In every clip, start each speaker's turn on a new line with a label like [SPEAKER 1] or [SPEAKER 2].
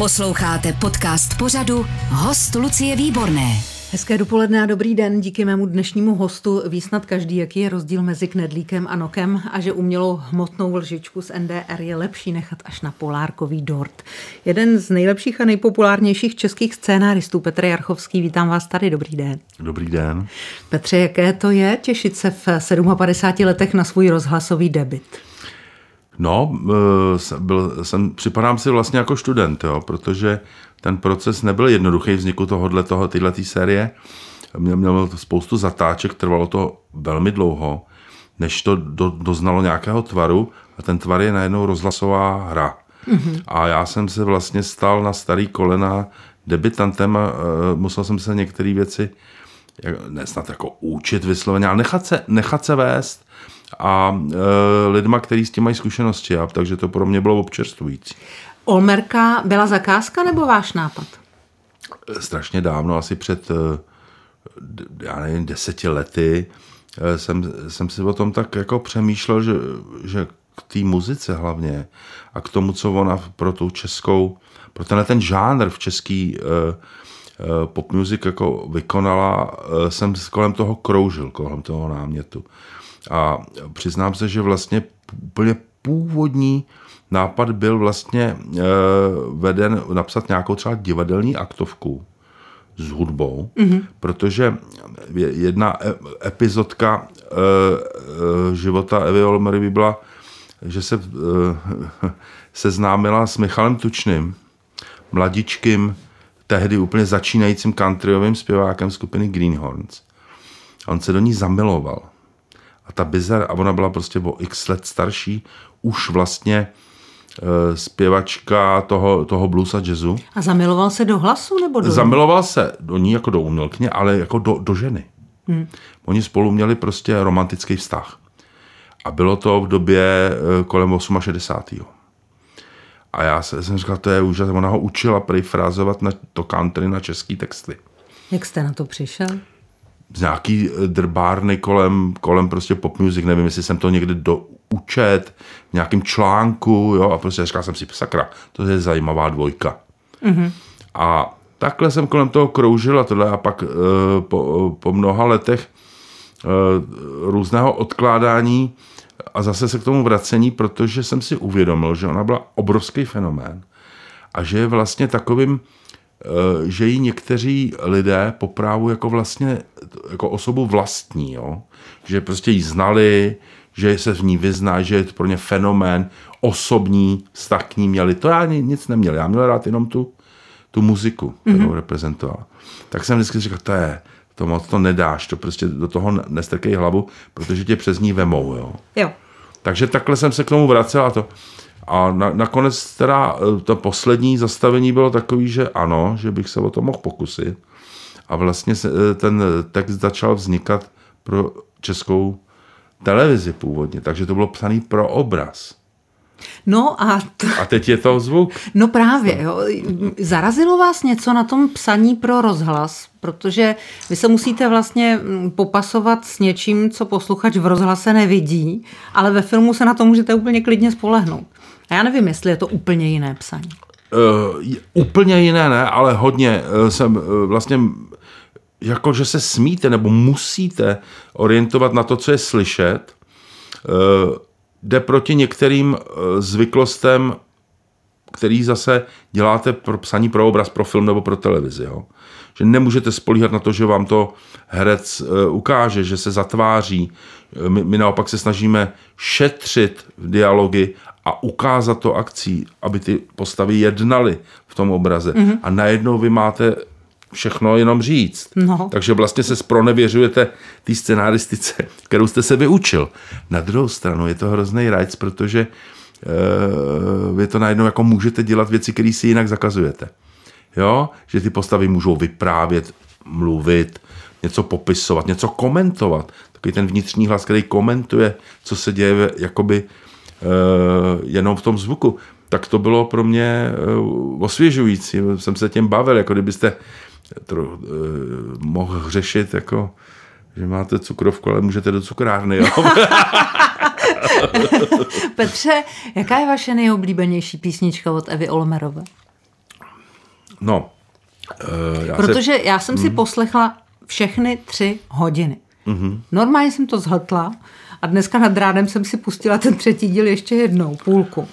[SPEAKER 1] Posloucháte podcast pořadu Host Lucie Výborné.
[SPEAKER 2] Hezké dopoledne a dobrý den. Díky mému dnešnímu hostu ví snad každý, jaký je rozdíl mezi knedlíkem a nokem a že umělou hmotnou lžičku z NDR je lepší nechat až na polárkový dort. Jeden z nejlepších a nejpopulárnějších českých scénáristů, Petr Jarchovský, vítám vás tady. Dobrý den.
[SPEAKER 3] Dobrý den.
[SPEAKER 2] Petře, jaké to je těšit se v 57 letech na svůj rozhlasový debit?
[SPEAKER 3] No, eh, byl, jsem, připadám si vlastně jako student, jo, protože ten proces nebyl jednoduchý vzniku tohohle, toho, tyhle série. Měl, měl spoustu zatáček, trvalo to velmi dlouho, než to do, doznalo nějakého tvaru a ten tvar je najednou rozhlasová hra. Mm-hmm. A já jsem se vlastně stal na starý kolena debitantem a uh, musel jsem se některé věci ne snad jako učit vysloveně, ale nechat se, nechat se vést a e, lidma, kteří s tím mají zkušenosti, a, takže to pro mě bylo občerstvující.
[SPEAKER 2] Olmerka byla zakázka nebo váš nápad?
[SPEAKER 3] Strašně dávno, asi před, e, já nevím, deseti lety e, jsem, jsem si o tom tak jako přemýšlel, že, že k té muzice hlavně a k tomu, co ona pro tu českou, pro tenhle ten žánr v český uh, pop music jako vykonala, jsem kolem toho kroužil, kolem toho námětu. A přiznám se, že vlastně úplně původní nápad byl vlastně e, veden napsat nějakou třeba divadelní aktovku s hudbou, mm-hmm. protože jedna e, epizodka e, e, života Evy Olmery by byla, že se e, seznámila s Michalem Tučným, mladičkým, tehdy úplně začínajícím countryovým zpěvákem skupiny Greenhorns. A on se do ní zamiloval. A ta bizar, a ona byla prostě o x let starší, už vlastně e, zpěvačka toho, toho blues a jazzu.
[SPEAKER 2] A zamiloval se do hlasu nebo do...
[SPEAKER 3] Zamiloval se do ní jako do umělkyně, ale jako do, do ženy. Hmm. Oni spolu měli prostě romantický vztah. A bylo to v době e, kolem 68. A já jsem říkal, to je úžasné. Ona ho učila frázovat na to country na český texty.
[SPEAKER 2] Jak jste na to přišel?
[SPEAKER 3] Z nějaký eh, drbárny kolem, kolem prostě pop music, nevím, jestli jsem to někdy doučet, v nějakém článku, jo, a prostě říkal jsem si, sakra, to je zajímavá dvojka. Mm-hmm. A takhle jsem kolem toho kroužil a tohle a pak uh, po, po mnoha letech uh, různého odkládání a zase se k tomu vracení, protože jsem si uvědomil, že ona byla obrovský fenomén a že je vlastně takovým že ji někteří lidé po právu jako vlastně jako osobu vlastní, jo? že prostě ji znali, že se v ní vyzná, že je to pro ně fenomén, osobní vztah k ní měli. To já nic neměl, já měl rád jenom tu, tu muziku, kterou mm-hmm. reprezentoval. Tak jsem vždycky říkal, to je, to moc to nedáš, to prostě do toho nestrkej hlavu, protože tě přes ní vemou. Jo.
[SPEAKER 2] jo.
[SPEAKER 3] Takže takhle jsem se k tomu vracel a to. A na, nakonec teda e, to poslední zastavení bylo takový, že ano, že bych se o to mohl pokusit. A vlastně se, e, ten text začal vznikat pro českou televizi původně, takže to bylo psaný pro obraz.
[SPEAKER 2] No a... To...
[SPEAKER 3] A teď je to zvuk.
[SPEAKER 2] No právě, jo. Zarazilo vás něco na tom psaní pro rozhlas? Protože vy se musíte vlastně mm, popasovat s něčím, co posluchač v rozhlase nevidí, ale ve filmu se na to můžete úplně klidně spolehnout. A já nevím, jestli je to úplně jiné psaní.
[SPEAKER 3] Uh, úplně jiné ne, ale hodně uh, jsem uh, vlastně jako, že se smíte nebo musíte orientovat na to, co je slyšet, uh, jde proti některým uh, zvyklostem, který zase děláte pro psaní pro obraz, pro film nebo pro televizi. Jo? Že nemůžete spolíhat na to, že vám to herec uh, ukáže, že se zatváří. My, my naopak se snažíme šetřit dialogy a ukázat to akcí, aby ty postavy jednaly v tom obraze. Mm-hmm. A najednou vy máte všechno jenom říct. No. Takže vlastně se spronevěřujete té scenáristice, kterou jste se vyučil. Na druhou stranu je to hrozný rajc, protože uh, vy to najednou jako můžete dělat věci, které si jinak zakazujete. Jo? Že ty postavy můžou vyprávět, mluvit, něco popisovat, něco komentovat. Takový ten vnitřní hlas, který komentuje, co se děje jakoby jenom v tom zvuku, tak to bylo pro mě eh, osvěžující. Jsem se tím bavil, jako kdybyste to, eh, mohl řešit, jako, že máte cukrovku, ale můžete do cukrárny. Jo?
[SPEAKER 2] Petře, jaká je vaše nejoblíbenější písnička od Evy Olmerové?
[SPEAKER 3] No, uh, já
[SPEAKER 2] Protože se... já jsem si mm. poslechla všechny tři hodiny. Mm-hmm. Normálně jsem to zhltla a dneska nad rádem jsem si pustila ten třetí díl ještě jednou, půlku.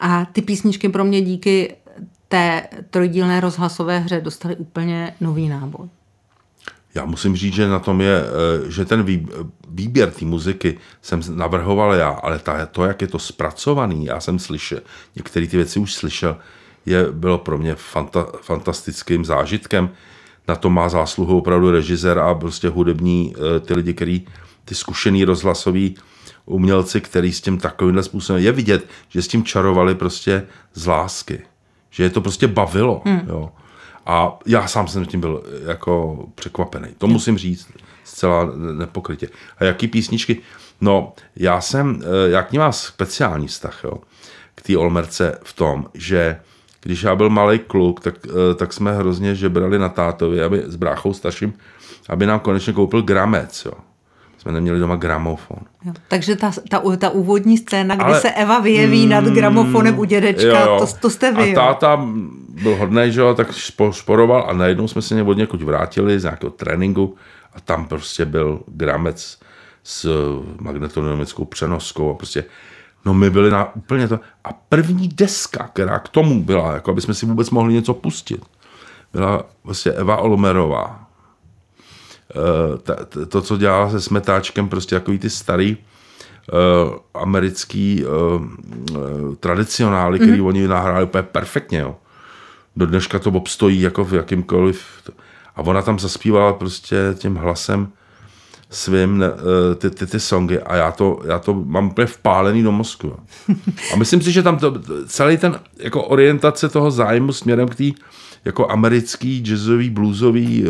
[SPEAKER 2] A ty písničky pro mě díky té trojdílné rozhlasové hře dostaly úplně nový náboj.
[SPEAKER 3] Já musím říct, že na tom je, eh, že ten výběr té muziky jsem navrhoval já, ale ta, to, jak je to zpracovaný, já jsem slyšel, některé ty věci už slyšel, je, bylo pro mě fanta, fantastickým zážitkem. Na to má zásluhu opravdu režisér a prostě hudební eh, ty lidi, který ty zkušený rozhlasoví umělci, který s tím takovýmhle způsobem, je vidět, že s tím čarovali prostě z lásky. Že je to prostě bavilo. Hmm. Jo. A já sám jsem tím byl jako překvapený. To hmm. musím říct zcela nepokrytě. A jaký písničky? No, já jsem, eh, jak ní má speciální vztah, jo, k té Olmerce v tom, že když já byl malý kluk, tak, eh, tak jsme hrozně žebrali na tátovi, aby s bráchou starším, aby nám konečně koupil gramec, jo jsme neměli doma gramofon.
[SPEAKER 2] Jo, takže ta, ta, ta úvodní scéna, kdy Ale, se Eva vyjeví mm, nad gramofonem u dědečka, jo, jo. To, to jste vy.
[SPEAKER 3] A táta byl hodný, že jo, tak šporoval a najednou jsme se od někud vrátili z nějakého tréninku a tam prostě byl gramec s magnetonomickou přenoskou a prostě No my byli na úplně to. A první deska, která k tomu byla, jako aby jsme si vůbec mohli něco pustit, byla vlastně Eva Olmerová. Eh, to, co dělala se smetáčkem, prostě takový ty starý uh, americký uh, uh, tradicionály, který mm-hmm. oni nahráli úplně perfektně. Jo. Do dneška to obstojí jako v jakýmkoliv. A ona tam zaspívala prostě tím hlasem svým ty, ty, ty songy a já to, já to mám úplně vpálený do mozku. A myslím si, že tam to, celý ten jako orientace toho zájmu směrem k té jako americký, jazzový, bluesový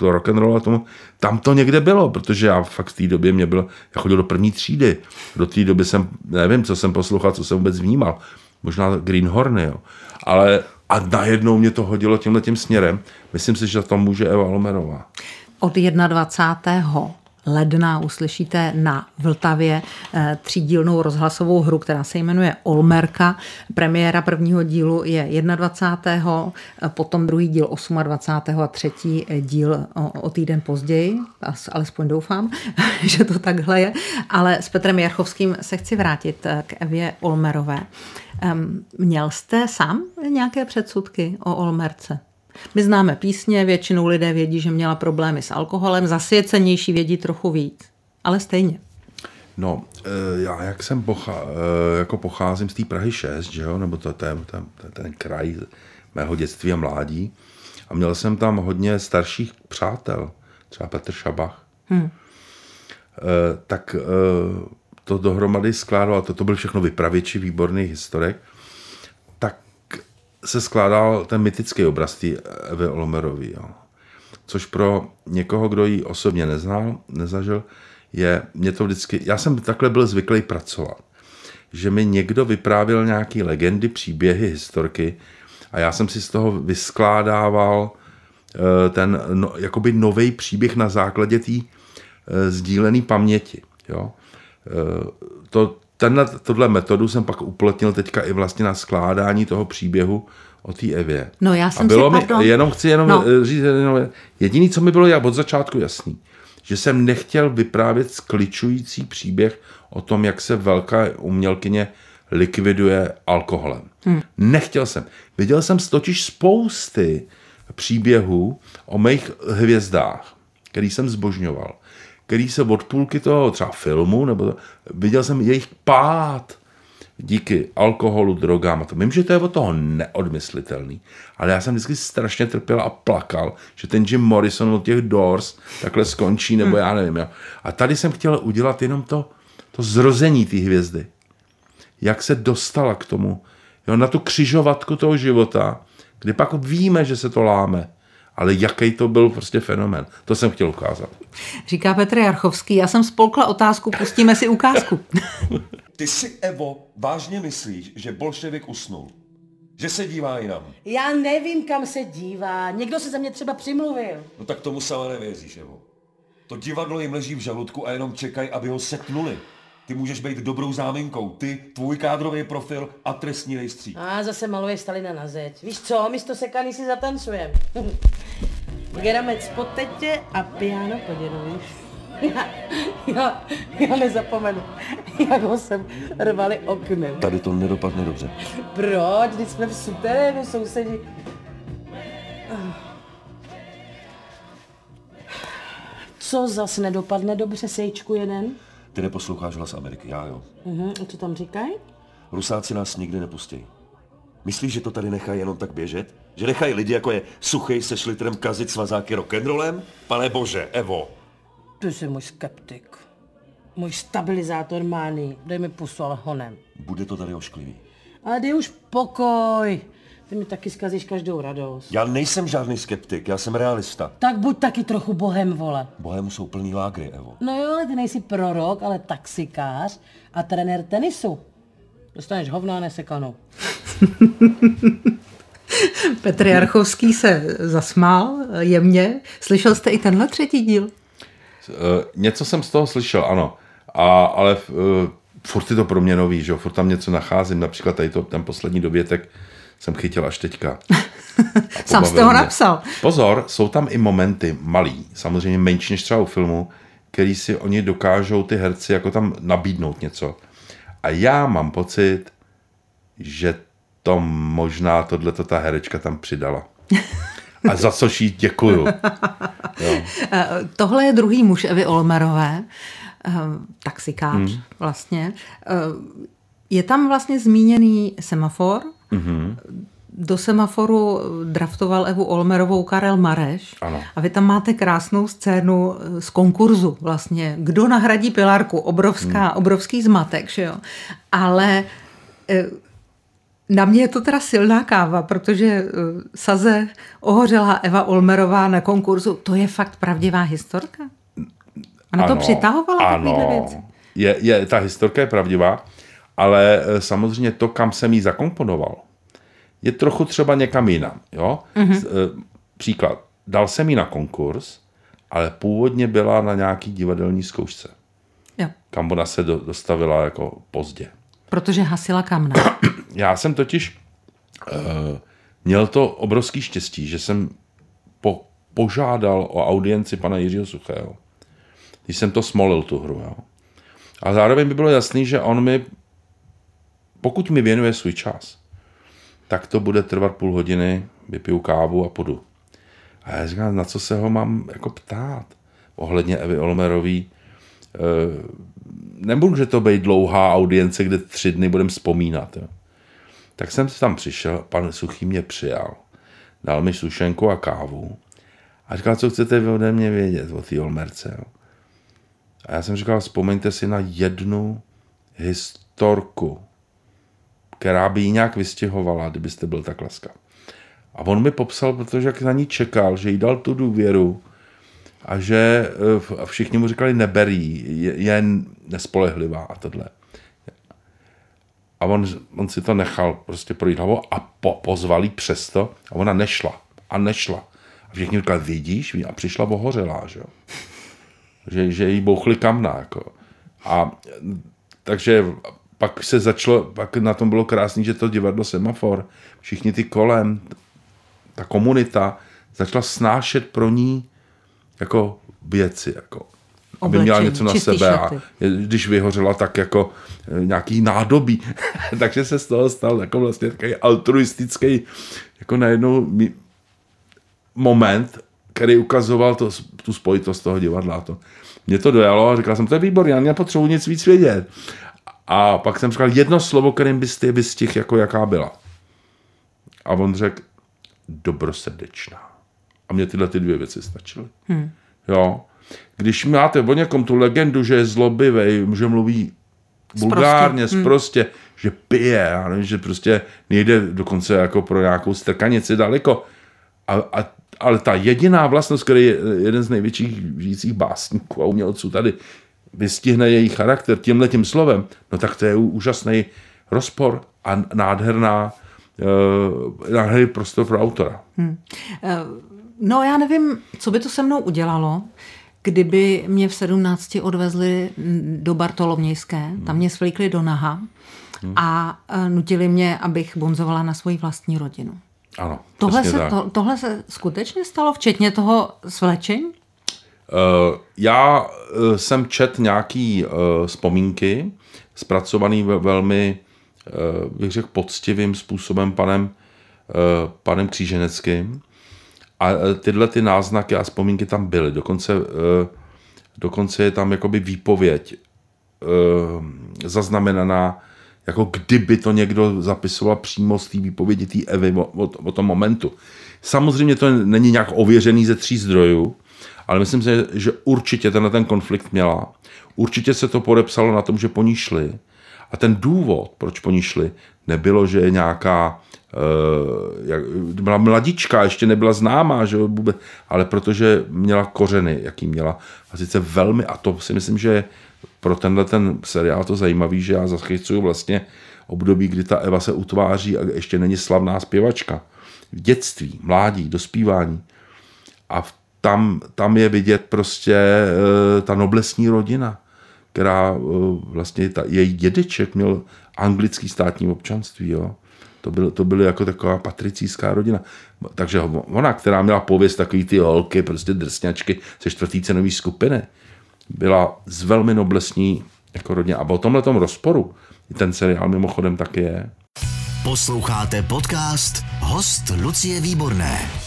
[SPEAKER 3] rock and roll a tomu, tam to někde bylo, protože já fakt v té době mě bylo, já chodil do první třídy, do té doby jsem, nevím, co jsem poslouchal, co jsem vůbec vnímal, možná Greenhorny, jo. ale a najednou mě to hodilo tímhle tím směrem. Myslím si, že to může Eva Lomerová.
[SPEAKER 2] Od 21 ledna uslyšíte na Vltavě eh, třídílnou rozhlasovou hru, která se jmenuje Olmerka. Premiéra prvního dílu je 21. Eh, potom druhý díl 28. a třetí díl o, o týden později, alespoň doufám, že to takhle je. Ale s Petrem Jarchovským se chci vrátit eh, k Evě Olmerové. Měl jste sám nějaké předsudky o Olmerce? My známe písně, většinou lidé vědí, že měla problémy s alkoholem, zasvěcenější vědí trochu víc, ale stejně.
[SPEAKER 3] No, eh, já jak jsem pochá, eh, jako pocházím z té Prahy 6, že jo, nebo to, ten, ten, ten kraj mého dětství a mládí, a měl jsem tam hodně starších přátel, třeba Petr Šabach, hmm. tak to dohromady skládalo, to, to byl všechno vypravěči výborných historek, se skládal ten mytický obraz té Evy Olmerový. Jo. Což pro někoho, kdo ji osobně neznal, nezažil, je, mě to vždycky, já jsem takhle byl zvyklý pracovat, že mi někdo vyprávěl nějaký legendy, příběhy, historky a já jsem si z toho vyskládával eh, ten no, jakoby nový příběh na základě té eh, sdílené paměti. Jo. Eh, to, tenhle, tohle metodu jsem pak uplatnil teďka i vlastně na skládání toho příběhu o té Evě.
[SPEAKER 2] No já jsem
[SPEAKER 3] a bylo
[SPEAKER 2] si,
[SPEAKER 3] mi, jenom chci jenom no. říct, jenom, jediný, co mi bylo já od začátku jasný, že jsem nechtěl vyprávět skličující příběh o tom, jak se velká umělkyně likviduje alkoholem. Hmm. Nechtěl jsem. Viděl jsem totiž spousty příběhů o mých hvězdách, který jsem zbožňoval který se od půlky toho třeba filmu, nebo to, viděl jsem jejich pád díky alkoholu, drogám a to. Vím, že to je od toho neodmyslitelný, ale já jsem vždycky strašně trpěl a plakal, že ten Jim Morrison od těch Doors takhle skončí, nebo já nevím. Jo. A tady jsem chtěl udělat jenom to, to zrození té hvězdy. Jak se dostala k tomu, jo, na tu křižovatku toho života, kdy pak víme, že se to láme ale jaký to byl prostě fenomen. To jsem chtěl ukázat.
[SPEAKER 2] Říká Petr Jarchovský, já jsem spolkla otázku, pustíme si ukázku.
[SPEAKER 4] Ty si, Evo, vážně myslíš, že bolševik usnul? Že se dívá jinam?
[SPEAKER 5] Já nevím, kam se dívá. Někdo se ze mě třeba přimluvil.
[SPEAKER 4] No tak tomu sama nevěříš, Evo. To divadlo jim leží v žaludku a jenom čekají, aby ho setnuli. Ty můžeš být dobrou záminkou. Ty, tvůj kádrový profil a trestní rejstřík.
[SPEAKER 5] A zase maluje Stalina na zeď. Víš co, místo sekaný si zatancujem. Geramec po tetě a piano po dědovi. Já, já, já nezapomenu, jak ho sem rvali oknem.
[SPEAKER 4] Tady to nedopadne dobře.
[SPEAKER 5] Proč? Když jsme v suterénu, sousedi. Co zas nedopadne dobře, sejčku jeden?
[SPEAKER 4] Ty neposloucháš hlas Ameriky, já jo.
[SPEAKER 5] Mhm, a co tam říkají?
[SPEAKER 4] Rusáci nás nikdy nepustí. Myslíš, že to tady nechají jenom tak běžet? Že nechají lidi, jako je suchej se šlitrem kazit svazáky rock'n'rollem? Pane bože, Evo,
[SPEAKER 5] Ty jsi můj skeptik. Můj stabilizátor mány. Dej mi pusu, ale honem.
[SPEAKER 4] bude to tady ošklivý.
[SPEAKER 5] Ale dej už pokoj. Ty mi taky zkazíš každou radost.
[SPEAKER 4] Já nejsem žádný skeptik, já jsem realista.
[SPEAKER 5] Tak buď taky trochu bohem, vole.
[SPEAKER 4] Bohému jsou plný lágry, Evo.
[SPEAKER 5] No jo, ale ty nejsi prorok, ale taxikář a trenér tenisu. Dostaneš hovno a nesekanou.
[SPEAKER 2] Petr Jarchovský se zasmál jemně. Slyšel jste i tenhle třetí díl?
[SPEAKER 3] Uh, něco jsem z toho slyšel, ano. A, ale uh, furt je to pro mě nový, že jo? Furt tam něco nacházím. Například tady to, ten poslední dovětek jsem chytil až teďka.
[SPEAKER 2] Sám jste ho
[SPEAKER 3] mě.
[SPEAKER 2] napsal.
[SPEAKER 3] Pozor, jsou tam i momenty malý, samozřejmě menší než třeba u filmu, který si oni dokážou ty herci jako tam nabídnout něco. A já mám pocit, že to možná tohleto ta herečka tam přidala. A za což jí děkuju. Jo.
[SPEAKER 2] Eh, Tohle je druhý muž Evy Olmerové, eh, taxikář
[SPEAKER 3] Hmm.
[SPEAKER 2] vlastně. Eh, Je tam vlastně zmíněný semafor.
[SPEAKER 3] Mhm.
[SPEAKER 2] Do semaforu draftoval Evu Olmerovou Karel Mareš.
[SPEAKER 3] Ano.
[SPEAKER 2] A vy tam máte krásnou scénu eh, z konkurzu vlastně. Kdo nahradí Pilárku? Obrovská,
[SPEAKER 3] Hmm.
[SPEAKER 2] obrovský zmatek, že jo? Ale eh, na mě je to teda silná káva, protože eh, Saze ohořela Eva Olmerová na konkurzu. To je fakt pravdivá historka? Ona to přitahovala takovýhle věci?
[SPEAKER 3] Je, je, ta historka je pravdivá, ale eh, samozřejmě to, kam jsem ji zakomponoval, je trochu třeba někam jinam. Jo?
[SPEAKER 2] Mhm.
[SPEAKER 3] Mm-hmm. Příklad. Dal jsem ji na konkurs, ale původně byla na nějaký divadelní zkoušce,
[SPEAKER 2] Jo.
[SPEAKER 3] kam ona se do, dostavila jako pozdě.
[SPEAKER 2] Protože hasila kamna.
[SPEAKER 3] Já jsem totiž uh, měl to obrovský štěstí, že jsem po, požádal o audienci pana Jiřího Suchého, když jsem to smolil tu hru. Jo. A zároveň by bylo jasný, že on mi, pokud mi věnuje svůj čas, tak to bude trvat půl hodiny, vypiju kávu a půjdu. A já říkám, na co se ho mám jako ptát ohledně Evy Olmerový. E, nemůže to být dlouhá audience, kde tři dny budeme vzpomínat. Jo. Tak jsem tam přišel, pan Suchý mě přijal, dal mi sušenku a kávu a říkal, co chcete vy ode mě vědět o té Olmerce. Jo. A já jsem říkal, vzpomeňte si na jednu historku, která by ji nějak vystěhovala, kdybyste byl tak laskav. A on mi popsal, protože jak na ní čekal, že jí dal tu důvěru a že eh, všichni mu říkali neberí, je, je nespolehlivá a tohle. A on, on si to nechal prostě projít hlavou a po, pozval jí přesto a ona nešla a nešla. A všichni říkali, vidíš, a přišla ohořelá, že jo. Že, že jí bouchli kamna, jako. A takže pak se začalo, pak na tom bylo krásný, že to divadlo Semafor, všichni ty kolem, ta komunita začala snášet pro ní jako věci, jako aby měla něco na sebe a
[SPEAKER 2] šaty.
[SPEAKER 3] když vyhořela tak jako eh, nějaký nádobí, takže se z toho stal jako vlastně takový altruistický jako najednou mi- moment, který ukazoval to, tu spojitost toho divadla. a To. Mě to dojalo a říkal jsem, to je výborné, já nepotřebuji nic víc vědět. A pak jsem říkal jedno slovo, kterým byste je vystihl, jako jaká byla. A on řekl, dobrosrdečná. A mě tyhle ty dvě věci stačily. Hmm. Jo. Když máte o někom tu legendu, že je zlobivý, že mluví vulgárně,
[SPEAKER 2] Hmm.
[SPEAKER 3] prostě, že pije, já nevím, že prostě nejde dokonce jako pro nějakou strkanici daleko. A, a, ale ta jediná vlastnost, který je jeden z největších žijících básníků a umělců tady vystihne její charakter tímhle tím slovem, no tak to je úžasný rozpor a nádherná, uh, nádherný prostor pro autora.
[SPEAKER 2] No já nevím, co by to se mnou udělalo, kdyby mě v 17 odvezli do Bartolomějské, tam mě svlíkli do naha a e, nutili mě, abych bonzovala na svoji vlastní rodinu.
[SPEAKER 3] Ano,
[SPEAKER 2] Tohle se,
[SPEAKER 3] tak.
[SPEAKER 2] to, tohle se skutečně stalo, včetně toho svlečení?
[SPEAKER 3] Eh, Já eh, jsem čet nějaký eh, vzpomínky, zpracovaný ve velmi, bych řekl, poctivým způsobem panem, panem Kříženeckým. A tyhle ty náznaky a vzpomínky tam byly. Dokonce, dokonce je tam jakoby výpověď zaznamenaná, jako kdyby to někdo zapisoval přímo z té výpovědi té Evy o, o, o tom momentu. Samozřejmě to není nějak ověřený ze tří zdrojů, ale myslím si, že určitě tenhle ten konflikt měla. Určitě se to podepsalo na tom, že po ní šli. A ten důvod, proč po ní šli, nebylo, že je nějaká Uh, jak, byla mladička, ještě nebyla známá, že vůbec, ale protože měla kořeny, jaký měla. A sice velmi, a to si myslím, že pro tenhle ten seriál to zajímavý, že já zachycuju vlastně období, kdy ta Eva se utváří a ještě není slavná zpěvačka. V dětství, mládí, dospívání. A v- tam, tam je vidět prostě eh, ta noblesní rodina, která eh, vlastně, ta, její dědeček měl anglický státní občanství, jo. To, byl, to byly jako taková patricijská rodina. Takže ona, která měla pověst takový ty holky, prostě drsňačky ze čtvrtý cenové skupiny, byla z velmi noblesní jako rodina. A o tomhle rozporu i ten seriál mimochodem taky je.
[SPEAKER 6] Posloucháte podcast Host Lucie Výborné.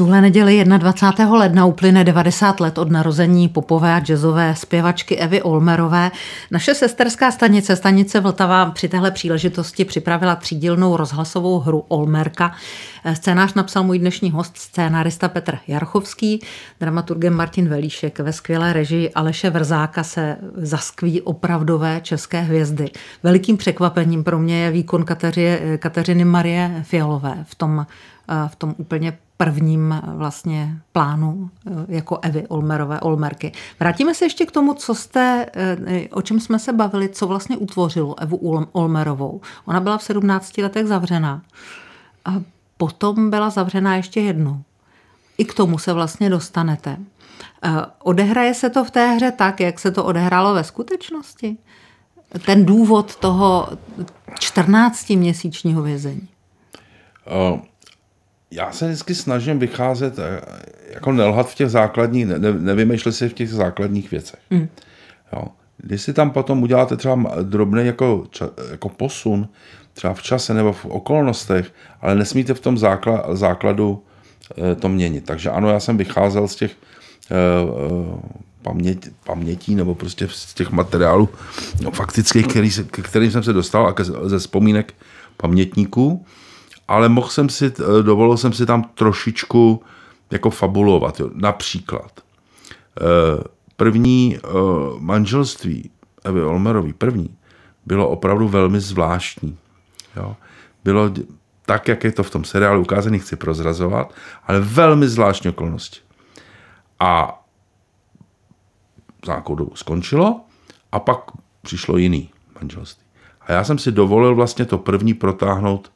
[SPEAKER 2] Tuhle neděli 21. ledna uplyne 90 let od narození popové a jazzové zpěvačky Evy Olmerové. Naše sesterská stanice, stanice Vltava, při téhle příležitosti připravila třídílnou rozhlasovou hru Olmerka. Scénář napsal můj dnešní host, scénárista Petr Jarchovský, dramaturgem Martin Velíšek. Ve skvělé režii Aleše Vrzáka se zaskví opravdové české hvězdy. Velikým překvapením pro mě je výkon Kateři, Kateřiny Marie Fialové v tom, v tom úplně prvním vlastně plánu jako Evy Olmerové, Olmerky. Vrátíme se ještě k tomu, co jste, o čem jsme se bavili, co vlastně utvořilo Evu Olmerovou. Ona byla v 17 letech zavřená. A potom byla zavřená ještě jednou. I k tomu se vlastně dostanete. Odehraje se to v té hře tak, jak se to odehrálo ve skutečnosti? Ten důvod toho 14-měsíčního vězení.
[SPEAKER 3] Uh já se vždycky snažím vycházet, jako nelhat v těch základních, ne, nevymýšlet si v těch základních věcech. Mm. Jo. Když si tam potom uděláte třeba drobný jako, jako posun, třeba v čase nebo v okolnostech, ale nesmíte v tom základ, základu to měnit. Takže ano, já jsem vycházel z těch uh, paměť, pamětí nebo prostě z těch materiálů no, faktických, který, kterým jsem se dostal a ke, ze vzpomínek pamětníků ale mohl jsem si, dovolil jsem si tam trošičku jako fabulovat. Jo. Například první manželství Evy Olmerový, první, bylo opravdu velmi zvláštní. Jo. Bylo tak, jak je to v tom seriálu ukázaný, chci prozrazovat, ale velmi zvláštní okolnosti. A za skončilo a pak přišlo jiný manželství. A já jsem si dovolil vlastně to první protáhnout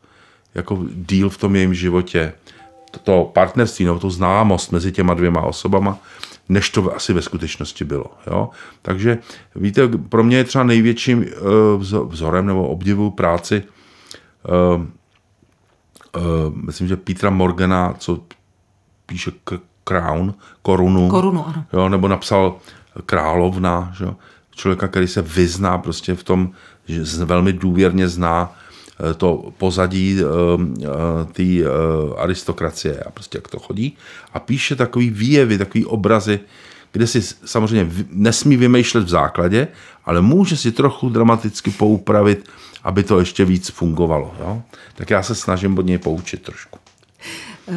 [SPEAKER 3] jako díl v tom jejím životě, to partnerství nebo tu známost mezi těma dvěma osobama, než to asi ve skutečnosti bylo. Jo? Takže víte, pro mě je třeba největším uh, vzorem nebo obdivu práci uh, uh, myslím, že Petra Morgana, co píše Crown, Korunu,
[SPEAKER 2] Korunu ano.
[SPEAKER 3] Jo, nebo napsal Královna, že? člověka, který se vyzná prostě v tom, že velmi důvěrně zná to pozadí té aristokracie a prostě jak to chodí a píše takový výjevy, takový obrazy, kde si samozřejmě nesmí vymýšlet v základě, ale může si trochu dramaticky poupravit, aby to ještě víc fungovalo. Jo? Tak já se snažím od něj poučit trošku.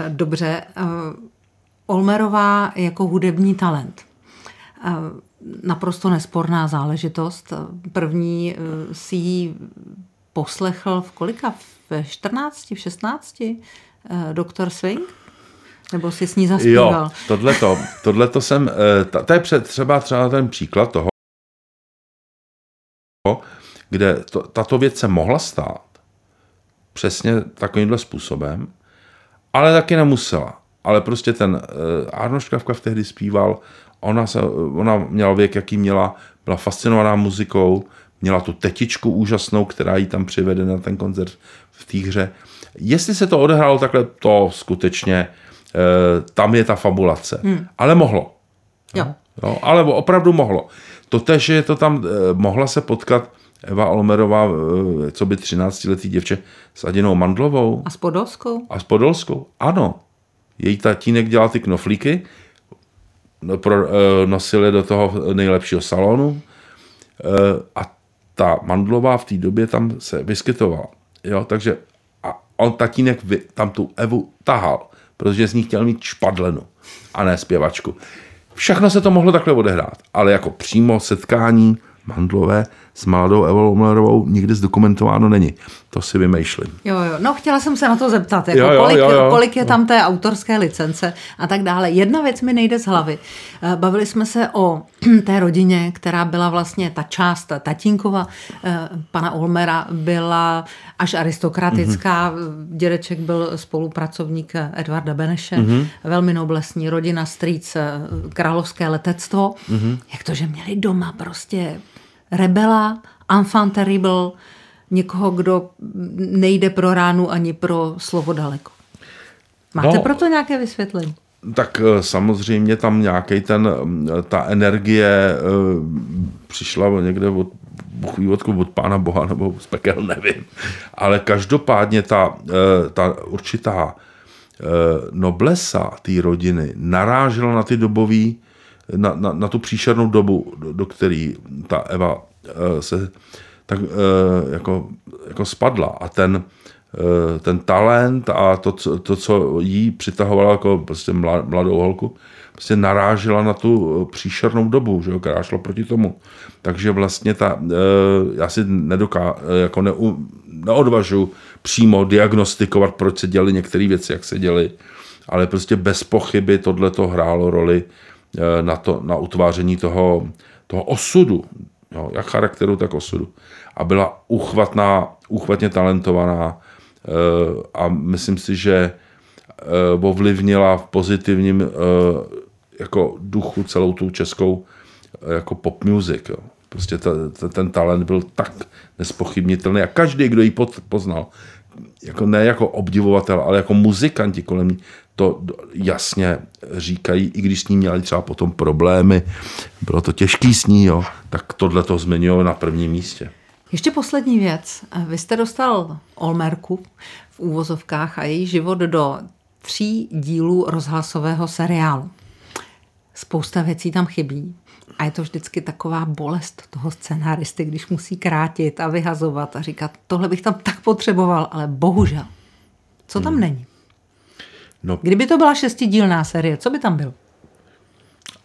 [SPEAKER 2] Dobře. Olmerová jako hudební talent. Naprosto nesporná záležitost. První si ji poslechl v kolika? Ve 14, v 16? Doktor Swing? Nebo si s ní zaspíval?
[SPEAKER 3] Jo, tohleto, tohleto jsem, to je třeba třeba ten příklad toho, kde to, tato věc se mohla stát přesně takovýmhle způsobem, ale taky nemusela. Ale prostě ten uh, Arnošt Kafka tehdy zpíval Ona, se, ona měla věk, jaký měla, byla fascinovaná muzikou, měla tu tetičku úžasnou, která jí tam přivede na ten koncert v té hře. Jestli se to odehrálo takhle, to skutečně, e, tam je ta fabulace. Hmm. Ale mohlo.
[SPEAKER 2] Jo.
[SPEAKER 3] Jo, ale opravdu mohlo. To tež, že to tam e, mohla se potkat Eva Olmerová, e, co by 13-letý děvče, s Adinou Mandlovou.
[SPEAKER 2] A s Podolskou?
[SPEAKER 3] A s Podolskou, ano. Její tatínek dělal ty knoflíky, no, pro, nosili do toho nejlepšího salonu a ta Mandlová v té době tam se vyskytovala. Jo, takže a on tatínek vy, tam tu Evu tahal, protože z ní chtěl mít špadlenu a ne zpěvačku. Všechno se to mohlo takhle odehrát, ale jako přímo setkání Mandlové s mladou Evou Mlerovou nikdy zdokumentováno není. To si vymýšlím.
[SPEAKER 2] Jo, jo. No, chtěla jsem se na to zeptat, jako
[SPEAKER 3] Jo, jo,
[SPEAKER 2] kolik,
[SPEAKER 3] jo, jo.
[SPEAKER 2] kolik je tam té autorské licence a tak dále. Jedna věc mi nejde z hlavy. Eh, Bavili jsme se o té rodině, která byla vlastně ta část tatínkova eh, pana Olmera, byla až aristokratická. Mm-hmm. Dědeček byl spolupracovník Edvarda Beneše, mm-hmm. velmi noblesní rodina, strýc, eh, královské letectvo. Mm-hmm. Jak to, že měli doma prostě rebela, enfant terrible, někoho, kdo nejde pro ránu ani pro slovo daleko. Máte no, proto nějaké vysvětlení?
[SPEAKER 3] Tak eh, samozřejmě tam nějaký ten, mm, ta energie eh, přišla někde od Bůh ví odkud, od Pána Boha nebo z pekel, nevím. Ale každopádně ta, eh, ta určitá noblesa té rodiny narážela na ty dobový, na, na, na tu příšernou dobu, do, do které ta Eva eh, se tak eh, jako, jako spadla. A ten, eh, ten talent a to, co- to, co jí přitahovalo jako prostě mla- mladou holku, prostě narážela na tu příšernou dobu, že jo, která šla proti tomu. Takže vlastně ta, já si nedoká, jako neu, neodvažu přímo diagnostikovat, proč se děly některé věci, jak se děly, ale prostě bez pochyby tohle to hrálo roli na, to, na utváření toho, toho osudu, jo, jak charakteru, tak osudu. A byla uchvatná, uchvatně talentovaná eh, a myslím si, že eh, ovlivnila v pozitivním eh, jako duchu celou tu českou eh, jako pop music. Jo. Prostě ta, ta, ten talent byl tak nespochybnitelný a každý, kdo ji poznal, jako ne jako obdivovatel, ale jako muzikanti kolem ní, to jasně říkají, i když s ní měli třeba potom problémy, bylo to těžký s ní, jo, tak tohle to zmiňují na prvním místě.
[SPEAKER 2] Ještě poslední věc. Vy jste dostal Olmerku v úvozovkách a její život do tří dílů rozhlasového seriálu. Spousta věcí tam chybí. A je to vždycky taková bolest toho scenáristy, když musí krátit a vyhazovat a říkat, tohle bych tam tak potřeboval, ale bohužel. Co tam není?
[SPEAKER 3] No,
[SPEAKER 2] Kdyby to byla šestidílná série, co by tam bylo?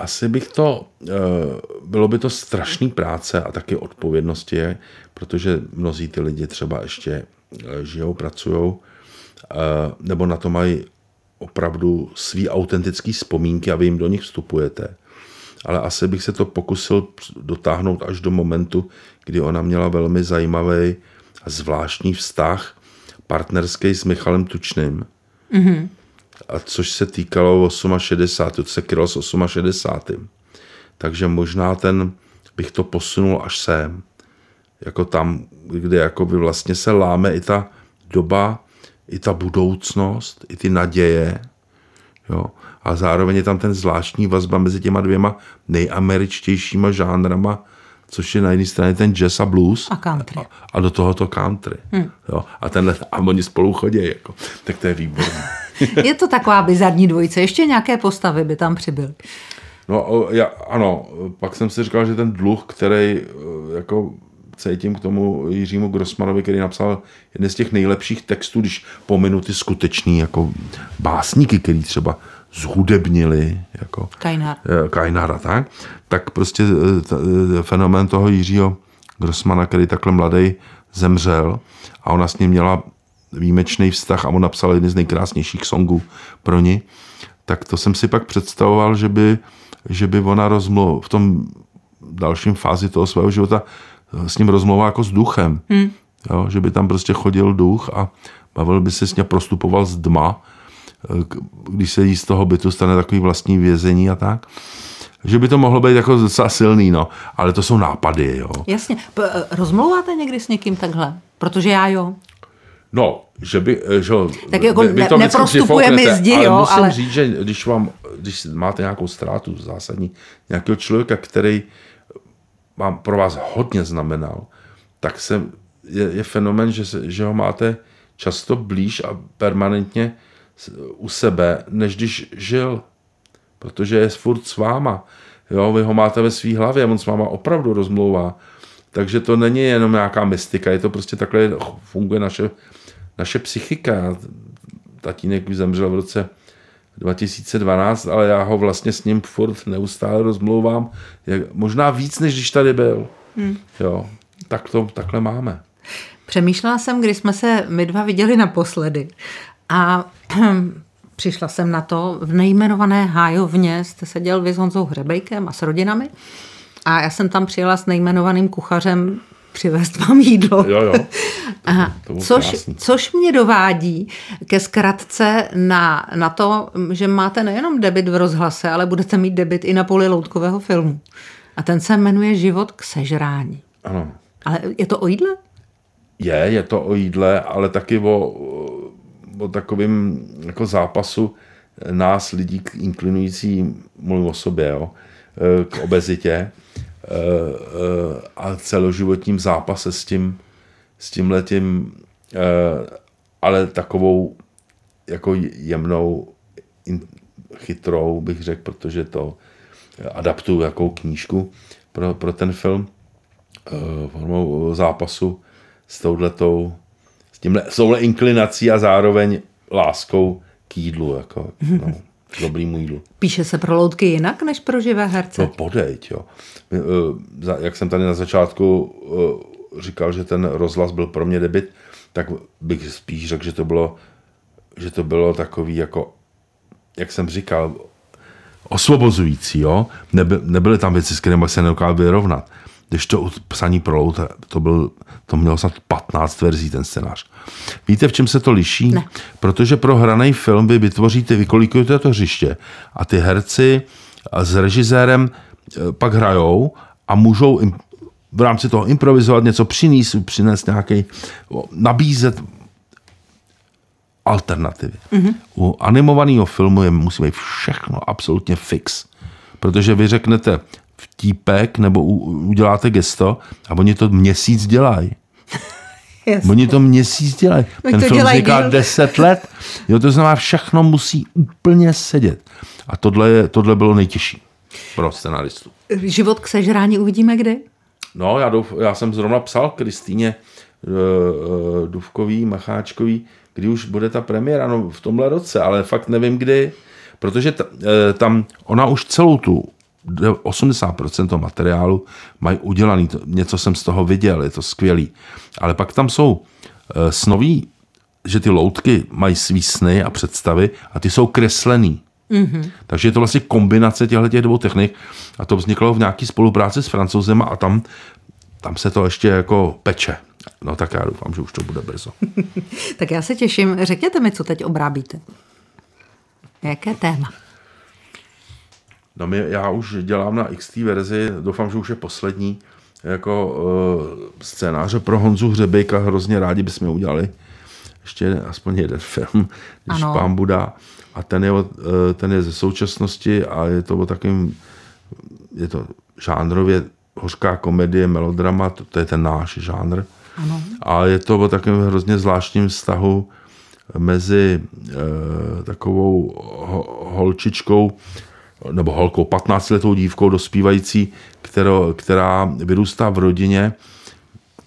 [SPEAKER 3] asi bych to, eh, bylo by to strašný práce a taky odpovědnosti je, protože mnozí ty lidi třeba ještě eh, žijou, pracují, nebo na to mají opravdu svý autentický vzpomínky a vy jim do nich vstupujete. Ale asi bych se to pokusil dotáhnout až do momentu, kdy ona měla velmi zajímavý a zvláštní vztah partnerský s Michalem Tučným. A což se týkalo 68. To se krylo s 68. Takže možná ten bych to posunul až sem. Jako tam, kde jako by vlastně se láme i ta doba, i ta budoucnost, i ty naděje. Jo. A zároveň je tam ten zvláštní vazba mezi těma dvěma nejameričtějšíma žánrama, což je na jedné straně ten jazz a blues.
[SPEAKER 2] A country.
[SPEAKER 3] A, a do toho to country. Hmm. Jo. A, tenhle, a oni spolu chodí. Jako. Tak to je výborné.
[SPEAKER 2] Je to taková bizarní dvojice. Ještě nějaké postavy by tam přibyly.
[SPEAKER 3] No já, ano, pak jsem si říkal, že ten dluh, který eh, jako cítím k tomu Jiřímu Grossmanovi, který napsal jeden z těch nejlepších textů, když pominu ty skutečný jako básníky, který třeba zhudebnili, jako eh, Kajnara, tak, tak prostě eh, t- fenomén toho Jiřího Grossmana, který takhle mladý zemřel a ona s ním měla výjimečný vztah a on napsal jeden z nejkrásnějších songů pro ní, tak to jsem si pak představoval, že by, že by ona rozmluv, v tom dalším fázi toho svého života eh, s ním rozmluvila jako s duchem. Hmm. Jo, že by tam prostě chodil duch a bavil by se s ním, prostupoval z dma, eh, když se jí z toho bytu stane takový vlastní vězení a tak. že by to mohlo být jako docela silný, no. Ale to jsou nápady, jo.
[SPEAKER 2] Jasně. P- eh, rozmlouváte někdy s někým takhle? Protože já jo.
[SPEAKER 3] No, že by, eh, že,
[SPEAKER 2] Tak jako
[SPEAKER 3] vy- vy
[SPEAKER 2] ne-
[SPEAKER 3] to
[SPEAKER 2] neprostupujeme
[SPEAKER 3] přifouknete,
[SPEAKER 2] zdi,
[SPEAKER 3] ale
[SPEAKER 2] jo,
[SPEAKER 3] musím
[SPEAKER 2] ale-
[SPEAKER 3] říct, že když, vám, když máte nějakou ztrátu zásadní, nějakého člověka, který vám pro vás hodně znamenal, tak se, je, je fenomen, že, že ho máte často blíž a permanentně u sebe, než když žil. Protože je furt s váma. Jo, vy ho máte ve své hlavě, on s váma opravdu rozmlouvá. Takže to není jenom nějaká mystika, je to prostě takhle funguje naše, naše psychika. Tatínek už zemřel v roce 2012, ale já ho vlastně s ním furt neustále rozmlouvám, jak, možná víc, než když tady byl. Hmm. Jo, tak to takhle máme.
[SPEAKER 2] Přemýšlela jsem, když jsme se my dva viděli naposledy a přišla jsem na to, v nejmenované hájovně jste seděl vy s Honzou Hřebejkem a s rodinami a já jsem tam přijela s nejmenovaným kuchařem přivést vám jídlo.
[SPEAKER 3] Jo, jo.
[SPEAKER 2] Aha,
[SPEAKER 3] To bylo
[SPEAKER 2] což,
[SPEAKER 3] krásný.
[SPEAKER 2] což mě dovádí ke zkratce na, na to, že máte nejenom debit v rozhlase, ale budete mít debit i na poli loutkového filmu. A ten se jmenuje Život k sežrání.
[SPEAKER 3] Ano.
[SPEAKER 2] Ale je to o jídle?
[SPEAKER 3] Je, je to o jídle, ale taky o, o takovém jako zápasu nás, lidí k- inklinující, mluvím o sobě, jo, eh, k obezitě a celoživotním zápase s tím, s tím letím, ale takovou jako jemnou, chytrou, bych řekl, protože to adaptuju jako knížku pro, pro ten film eh, formou zápasu s touhletou, s, tímhle, s touhle inklinací a zároveň láskou k jídlu, jako, no, k dobrýmu jídlu.
[SPEAKER 2] Píše se pro loutky jinak než pro živé herce?
[SPEAKER 3] No podejť, jo. Eh, Jak jsem tady na začátku eh, říkal, že ten rozhlas byl pro mě debit, tak bych spíš řekl, že to bylo, že to bylo takový jako, jak jsem říkal, osvobozující, jo. Neby, nebyly tam věci, s kterými se nedokázal vyrovnat. Když to psaní pro lout, to, byl, to mělo snad 15 verzí ten scénář. Víte, v čem se to liší?
[SPEAKER 2] Ne.
[SPEAKER 3] Protože pro hraný film vy vytvoříte, vykolikujete to hřiště a ty herci s režisérem eh, pak hrajou a můžou im, v rámci toho improvizovat něco přinést, přinést nějaký, nabízet alternativy. Mm-hmm. U animovaného filmu je, musí být všechno absolutně fix. Protože vy řeknete vtípek nebo u, uděláte gesto a oni to měsíc dělají.
[SPEAKER 2] Jasně.
[SPEAKER 3] Oni to měsíc dělají. Ten
[SPEAKER 2] to
[SPEAKER 3] film vzniká
[SPEAKER 2] díl.
[SPEAKER 3] 10 let. Jo, to znamená, všechno musí úplně sedět. A tohle, je, tohle bylo nejtěžší pro scenaristu.
[SPEAKER 2] Život k sežrání uvidíme kdy?
[SPEAKER 3] No, já, douf, já jsem zrovna psal Kristýně uh, Duvkový, Macháčkový, kdy už bude ta premiéra, no v tomhle roce, ale fakt nevím kdy, protože ta, eh, tam ona už celou tu 80% toho materiálu mají udělaný, něco jsem z toho viděl, je to skvělý, ale pak tam jsou eh, snoví, že ty loutky mají svý sny a představy a ty jsou kreslený. Mm-hmm. Takže je to vlastně kombinace těchto těch dvou technik a to vzniklo v nějaké spolupráci s francouzem a tam, tam se to ještě jako peče. No tak já doufám, že už to bude brzo.
[SPEAKER 2] Tak já se těším. Řekněte mi, co teď obrábíte. Jaké téma?
[SPEAKER 3] No my, já už dělám na XT verzi, doufám, že už je poslední, jako uh, scénáře pro Honzu Hřebejka, hrozně rádi bychom udělali ještě aspoň jeden film, když
[SPEAKER 2] Ano.
[SPEAKER 3] pán Buda. A ten je, eh, ten je ze současnosti a je to o takovým, je to žánrově hořká komedie, melodrama, to, to je ten náš žánr.
[SPEAKER 2] Ano.
[SPEAKER 3] A je to o takovém hrozně zvláštním vztahu mezi e, takovou ho, holčičkou, nebo holkou, 15-letou dívkou dospívající, kterou, která vyrůstá v rodině,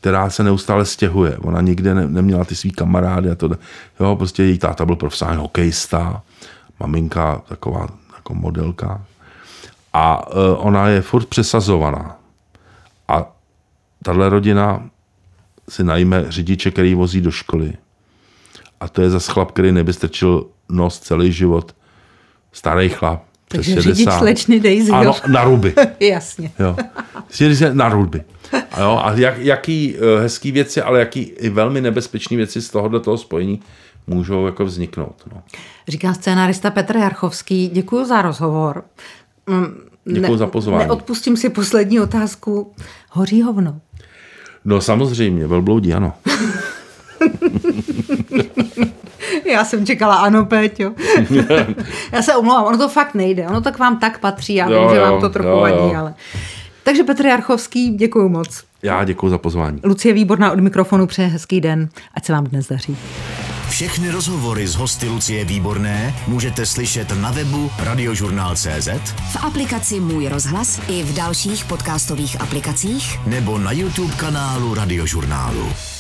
[SPEAKER 3] která se neustále stěhuje. Ona nikde ne, neměla ty svý kamarády a to. Jo, prostě její táta byl profesionální hokejista, maminka taková jako modelka. A e, ona je furt přesazovaná. A tahle rodina si najme řidiče, který vozí do školy. A to je zase chlap, který nevystrčil nos celý život. Starý chlap.
[SPEAKER 2] Takže řidič
[SPEAKER 3] 60.
[SPEAKER 2] slečny Daisy, jo?
[SPEAKER 3] Ano, na ruby.
[SPEAKER 2] Jasně.
[SPEAKER 3] Jo. Na ruby. A, jo, a jak, jaký uh, hezký věci, ale jaký i velmi nebezpečné věci z tohohle toho spojení můžou jako vzniknout. No.
[SPEAKER 2] Říká scénárista Petr Jarchovský. Děkuji za rozhovor. Mm,
[SPEAKER 3] Děkuji za pozvání.
[SPEAKER 2] Neodpustím si poslední otázku. Hoří hovno.
[SPEAKER 3] No samozřejmě, velbloudí, ano.
[SPEAKER 2] Já jsem čekala ano, Péťo. já se omlouvám, ono to fakt nejde. Ono to k vám tak patří, já
[SPEAKER 3] Jo,
[SPEAKER 2] vím, že
[SPEAKER 3] jo,
[SPEAKER 2] vám to trochu
[SPEAKER 3] jo,
[SPEAKER 2] vadí,
[SPEAKER 3] jo.
[SPEAKER 2] ale... Takže Petr Jarchovský, děkuji moc.
[SPEAKER 3] Já děkuji za pozvání.
[SPEAKER 2] Lucie Výborná od mikrofonu přeje hezký den. Ať se vám dnes daří.
[SPEAKER 6] Všechny rozhovory s hosty Lucie Výborné můžete slyšet na webu radiožurnál.cz
[SPEAKER 1] V aplikaci Můj rozhlas i v dalších podcastových aplikacích
[SPEAKER 6] nebo na YouTube kanálu Radiožurnálu.